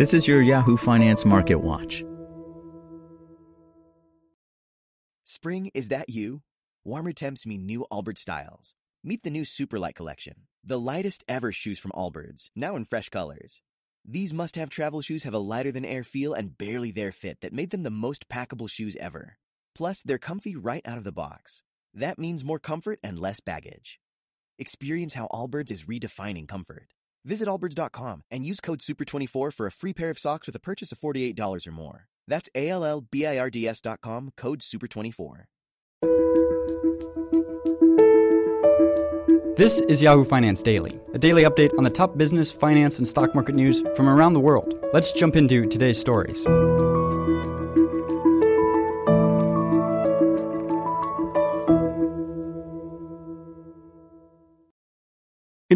This is your Yahoo Finance Market Watch. Spring, is that you? Warmer temps mean new Allbirds styles. Meet the new Superlight collection, the lightest ever shoes from Allbirds, now in fresh colors. These must have travel shoes have a lighter than air feel and barely there fit that made them the most packable shoes ever. Plus, they're comfy right out of the box. That means more comfort and less baggage. Experience how Allbirds is redefining comfort. Visit allbirds.com and use code SUPER24 for a free pair of socks with a purchase of $48 or more. That's A L L B I R D S.com, code SUPER24. This is Yahoo Finance Daily, a daily update on the top business, finance, and stock market news from around the world. Let's jump into today's stories.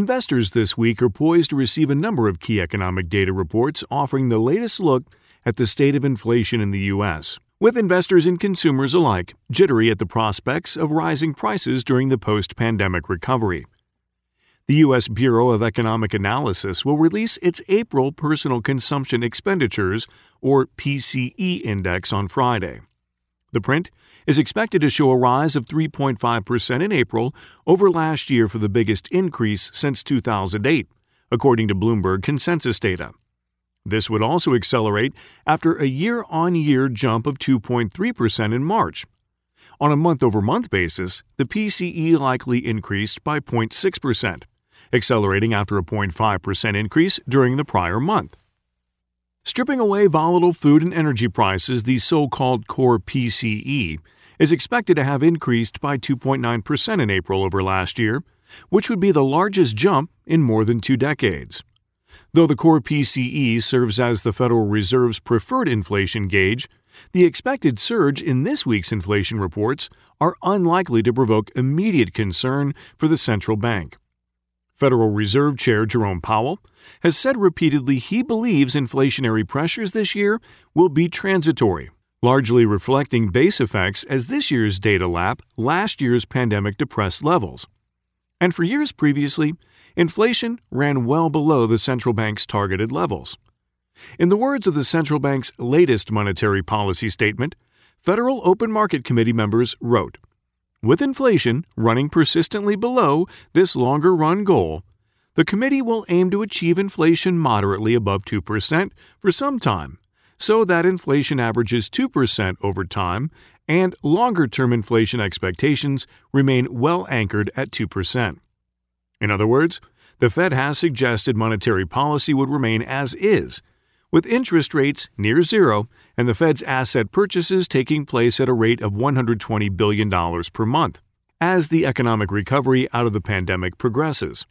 Investors this week are poised to receive a number of key economic data reports offering the latest look at the state of inflation in the U.S., with investors and consumers alike jittery at the prospects of rising prices during the post pandemic recovery. The U.S. Bureau of Economic Analysis will release its April Personal Consumption Expenditures, or PCE, index on Friday. The print is expected to show a rise of 3.5% in April over last year for the biggest increase since 2008, according to Bloomberg consensus data. This would also accelerate after a year on year jump of 2.3% in March. On a month over month basis, the PCE likely increased by 0.6%, accelerating after a 0.5% increase during the prior month. Stripping away volatile food and energy prices, the so called core PCE is expected to have increased by 2.9% in April over last year, which would be the largest jump in more than two decades. Though the core PCE serves as the Federal Reserve's preferred inflation gauge, the expected surge in this week's inflation reports are unlikely to provoke immediate concern for the central bank. Federal Reserve Chair Jerome Powell has said repeatedly he believes inflationary pressures this year will be transitory, largely reflecting base effects as this year's data lap last year's pandemic depressed levels. And for years previously, inflation ran well below the central bank's targeted levels. In the words of the central bank's latest monetary policy statement, Federal Open Market Committee members wrote, with inflation running persistently below this longer run goal, the committee will aim to achieve inflation moderately above 2% for some time, so that inflation averages 2% over time and longer term inflation expectations remain well anchored at 2%. In other words, the Fed has suggested monetary policy would remain as is with interest rates near zero and the Fed's asset purchases taking place at a rate of $120 billion per month as the economic recovery out of the pandemic progresses.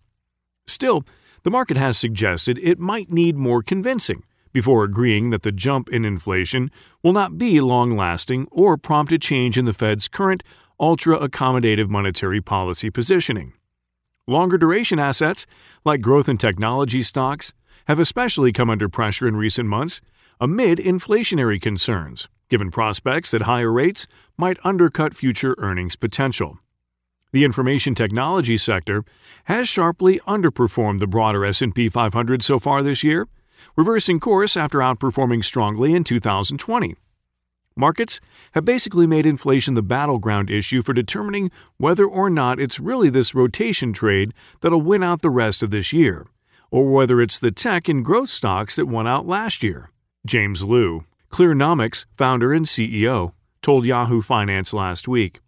Still, the market has suggested it might need more convincing before agreeing that the jump in inflation will not be long lasting or prompt a change in the Fed's current ultra accommodative monetary policy positioning. Longer duration assets, like growth and technology stocks, have especially come under pressure in recent months amid inflationary concerns, given prospects that higher rates might undercut future earnings potential. The information technology sector has sharply underperformed the broader S&P 500 so far this year, reversing course after outperforming strongly in 2020. Markets have basically made inflation the battleground issue for determining whether or not it's really this rotation trade that'll win out the rest of this year, or whether it's the tech and growth stocks that won out last year. James Liu, Clearnomics founder and CEO, told Yahoo Finance last week.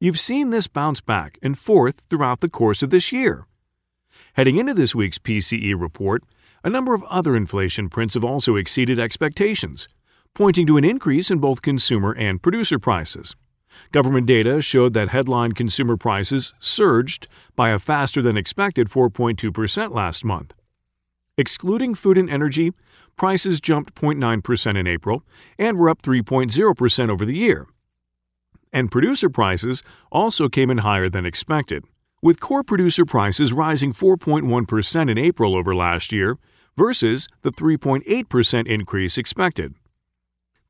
You've seen this bounce back and forth throughout the course of this year. Heading into this week's PCE report, a number of other inflation prints have also exceeded expectations, pointing to an increase in both consumer and producer prices. Government data showed that headline consumer prices surged by a faster than expected 4.2% last month. Excluding food and energy, prices jumped 0.9% in April and were up 3.0% over the year. And producer prices also came in higher than expected, with core producer prices rising 4.1% in April over last year versus the 3.8% increase expected.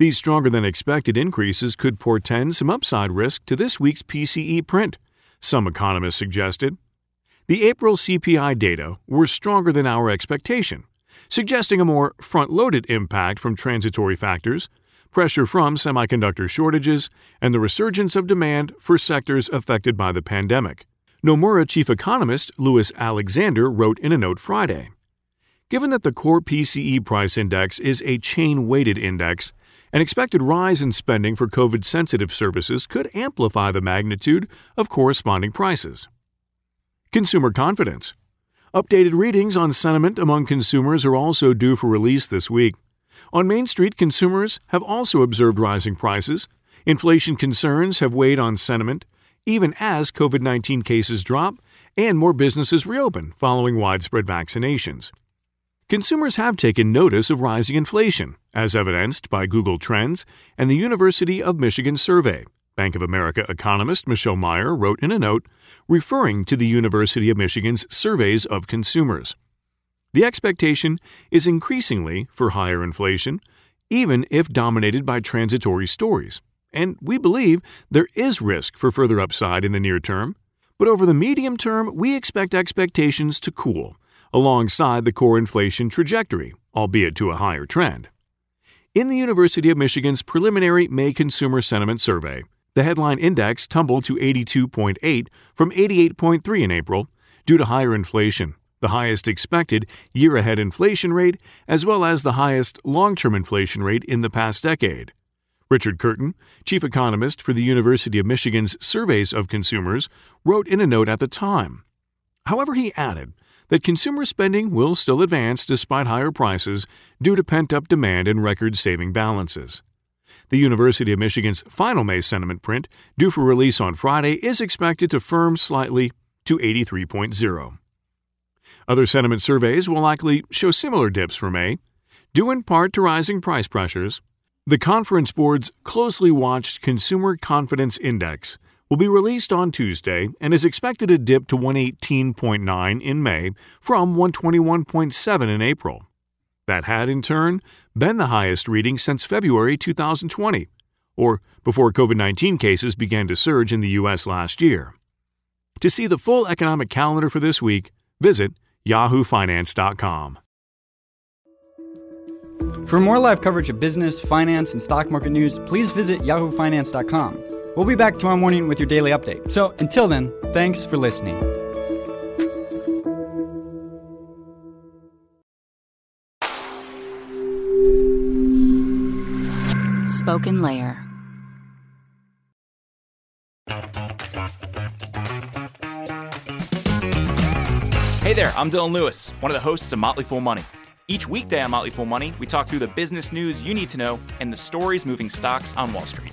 These stronger than expected increases could portend some upside risk to this week's PCE print, some economists suggested. The April CPI data were stronger than our expectation, suggesting a more front loaded impact from transitory factors, pressure from semiconductor shortages, and the resurgence of demand for sectors affected by the pandemic. Nomura chief economist Lewis Alexander wrote in a note Friday. Given that the core PCE price index is a chain weighted index, an expected rise in spending for COVID sensitive services could amplify the magnitude of corresponding prices. Consumer confidence. Updated readings on sentiment among consumers are also due for release this week. On Main Street, consumers have also observed rising prices. Inflation concerns have weighed on sentiment, even as COVID 19 cases drop and more businesses reopen following widespread vaccinations. Consumers have taken notice of rising inflation, as evidenced by Google Trends and the University of Michigan survey. Bank of America economist Michelle Meyer wrote in a note referring to the University of Michigan's surveys of consumers. The expectation is increasingly for higher inflation, even if dominated by transitory stories. And we believe there is risk for further upside in the near term. But over the medium term, we expect expectations to cool alongside the core inflation trajectory, albeit to a higher trend. In the University of Michigan's preliminary May Consumer Sentiment Survey, the headline index tumbled to 82.8 from 88.3 in April due to higher inflation, the highest expected year ahead inflation rate, as well as the highest long term inflation rate in the past decade. Richard Curtin, chief economist for the University of Michigan's Surveys of Consumers, wrote in a note at the time. However, he added that consumer spending will still advance despite higher prices due to pent up demand and record saving balances. The University of Michigan's final May sentiment print, due for release on Friday, is expected to firm slightly to 83.0. Other sentiment surveys will likely show similar dips for May, due in part to rising price pressures. The Conference Board's closely watched Consumer Confidence Index will be released on Tuesday and is expected to dip to 118.9 in May from 121.7 in April. That had, in turn, been the highest reading since February 2020, or before COVID 19 cases began to surge in the U.S. last year. To see the full economic calendar for this week, visit yahoofinance.com. For more live coverage of business, finance, and stock market news, please visit yahoofinance.com. We'll be back tomorrow morning with your daily update. So until then, thanks for listening. Spoken Layer. Hey there, I'm Dylan Lewis, one of the hosts of Motley Fool Money. Each weekday on Motley Fool Money, we talk through the business news you need to know and the stories moving stocks on Wall Street.